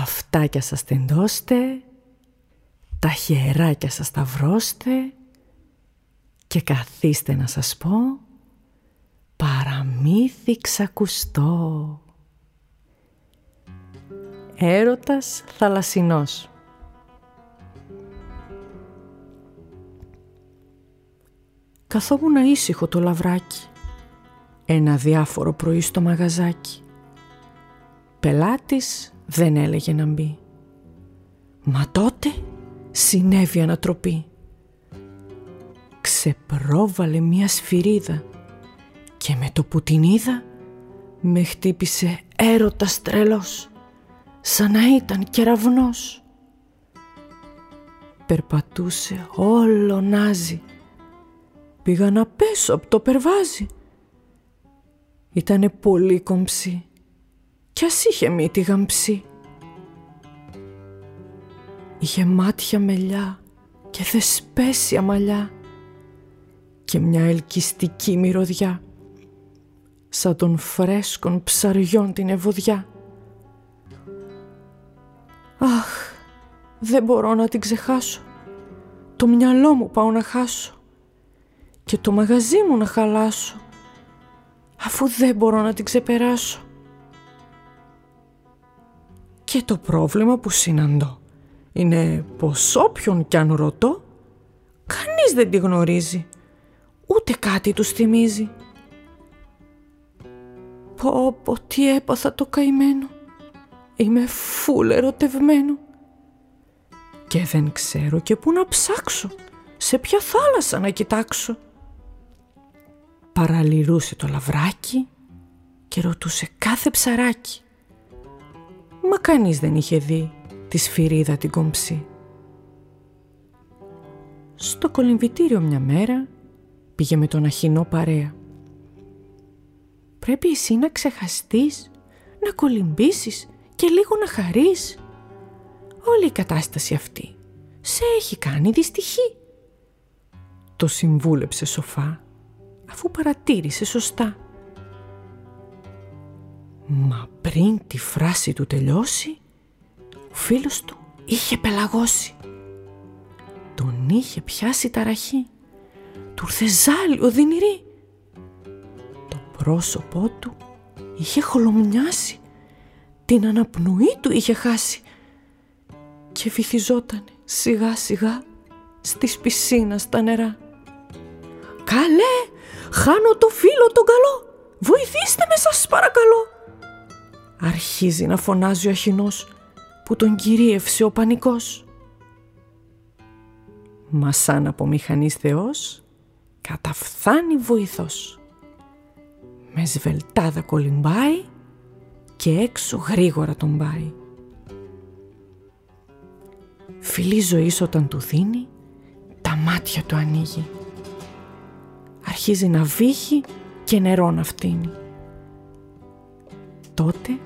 αυτάκια σας τεντώστε, τα χεράκια σας σταυρώστε και καθίστε να σας πω παραμύθι ξακουστό. Έρωτας θαλασσινός Καθόμουν ήσυχο το λαβράκι Ένα διάφορο πρωί στο μαγαζάκι Πελάτης δεν έλεγε να μπει Μα τότε συνέβη ανατροπή Ξεπρόβαλε μια σφυρίδα Και με το που την είδα Με χτύπησε έρωτας τρελός σαν να ήταν κεραυνός. Περπατούσε όλο νάζι. Πήγα να πέσω από το περβάζι. Ήτανε πολύ κομψή κι ας είχε μύτη γαμψή. Είχε μάτια μελιά και θεσπέσια μαλλιά και μια ελκυστική μυρωδιά σαν των φρέσκων ψαριών την ευωδιά. Αχ, δεν μπορώ να την ξεχάσω. Το μυαλό μου πάω να χάσω. Και το μαγαζί μου να χαλάσω. Αφού δεν μπορώ να την ξεπεράσω. Και το πρόβλημα που συναντώ είναι πως όποιον κι αν ρωτώ, κανείς δεν τη γνωρίζει. Ούτε κάτι τους θυμίζει. Πω πω τι έπαθα το καημένο. Είμαι φούλε ερωτευμένο. Και δεν ξέρω και πού να ψάξω, σε ποια θάλασσα να κοιτάξω. Παραλυρούσε το λαβράκι και ρωτούσε κάθε ψαράκι. Μα κανείς δεν είχε δει τη σφυρίδα την κομψή. Στο κολυμβητήριο μια μέρα πήγε με τον αχινό παρέα. Πρέπει εσύ να ξεχαστείς, να κολυμπήσεις και λίγο να χαρείς. Όλη η κατάσταση αυτή σε έχει κάνει δυστυχή. Το συμβούλεψε σοφά αφού παρατήρησε σωστά. Μα πριν τη φράση του τελειώσει, ο φίλος του είχε πελαγώσει. Τον είχε πιάσει ταραχή. Του ήρθε ζάλι οδυνηρή. Το πρόσωπό του είχε χολομιάσει την αναπνοή του είχε χάσει και βυθιζόταν σιγά σιγά στις πισίνα στα νερά. «Καλέ, χάνω το φίλο τον καλό, βοηθήστε με σας παρακαλώ». Αρχίζει να φωνάζει ο αχινός που τον κυρίευσε ο πανικός. Μα σαν από μηχανής θεός καταφθάνει βοηθός. Με σβελτάδα κολυμπάει και έξω γρήγορα τον πάει. Φιλή ζωής όταν του δίνει, τα μάτια του ανοίγει. Αρχίζει να βύχει και νερό να φτύνει. Τότε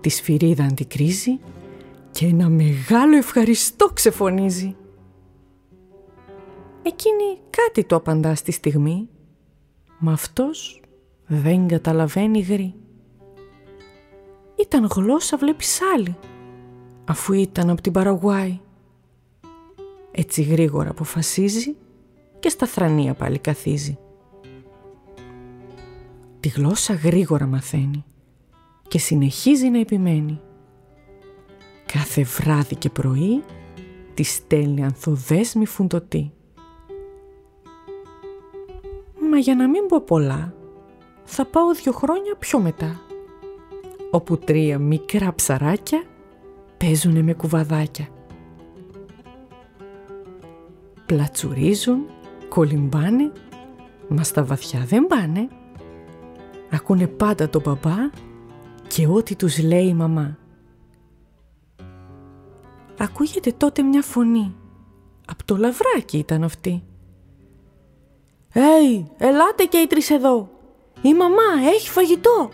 τη σφυρίδα αντικρίζει και ένα μεγάλο ευχαριστώ ξεφωνίζει. Εκείνη κάτι το απαντά στη στιγμή, μα αυτός δεν καταλαβαίνει γρή ήταν γλώσσα βλέπεις άλλη, αφού ήταν από την Παραγουάη. Έτσι γρήγορα αποφασίζει και στα θρανία πάλι καθίζει. Τη γλώσσα γρήγορα μαθαίνει και συνεχίζει να επιμένει. Κάθε βράδυ και πρωί τη στέλνει ανθοδέσμη φουντοτή. Μα για να μην πω πολλά, θα πάω δύο χρόνια πιο μετά όπου τρία μικρά ψαράκια παίζουνε με κουβαδάκια. Πλατσουρίζουν, κολυμπάνε, μα στα βαθιά δεν πάνε. Ακούνε πάντα τον μπαμπά και ό,τι τους λέει η μαμά. Ακούγεται τότε μια φωνή. Απ' το λαβράκι ήταν αυτή. «Έι, ελάτε και οι τρεις εδώ! Η μαμά έχει φαγητό!»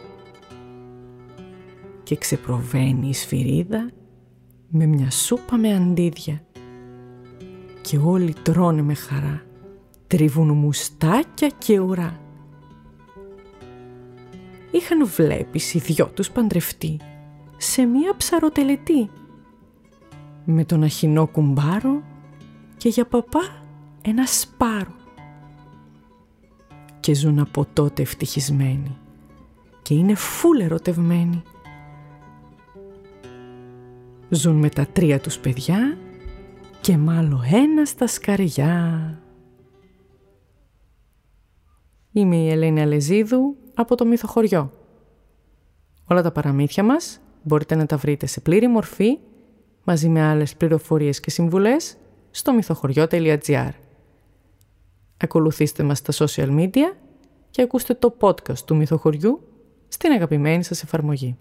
και ξεπροβαίνει η σφυρίδα με μια σούπα με αντίδια και όλοι τρώνε με χαρά, τρίβουν μουστάκια και ουρά. Είχαν βλέπεις οι δυο τους παντρευτεί σε μία ψαροτελετή με τον αχινό κουμπάρο και για παπά ένα σπάρο. Και ζουν από τότε ευτυχισμένοι και είναι φούλ ερωτευμένοι. Ζουν με τα τρία τους παιδιά και μάλλον ένα στα σκαριά. Είμαι η Ελένη Αλεζίδου από το Μυθοχωριό. Όλα τα παραμύθια μας μπορείτε να τα βρείτε σε πλήρη μορφή μαζί με άλλες πληροφορίες και συμβουλές στο μυθοχωριό.gr. Ακολουθήστε μας στα social media και ακούστε το podcast του Μυθοχωριού στην αγαπημένη σας εφαρμογή.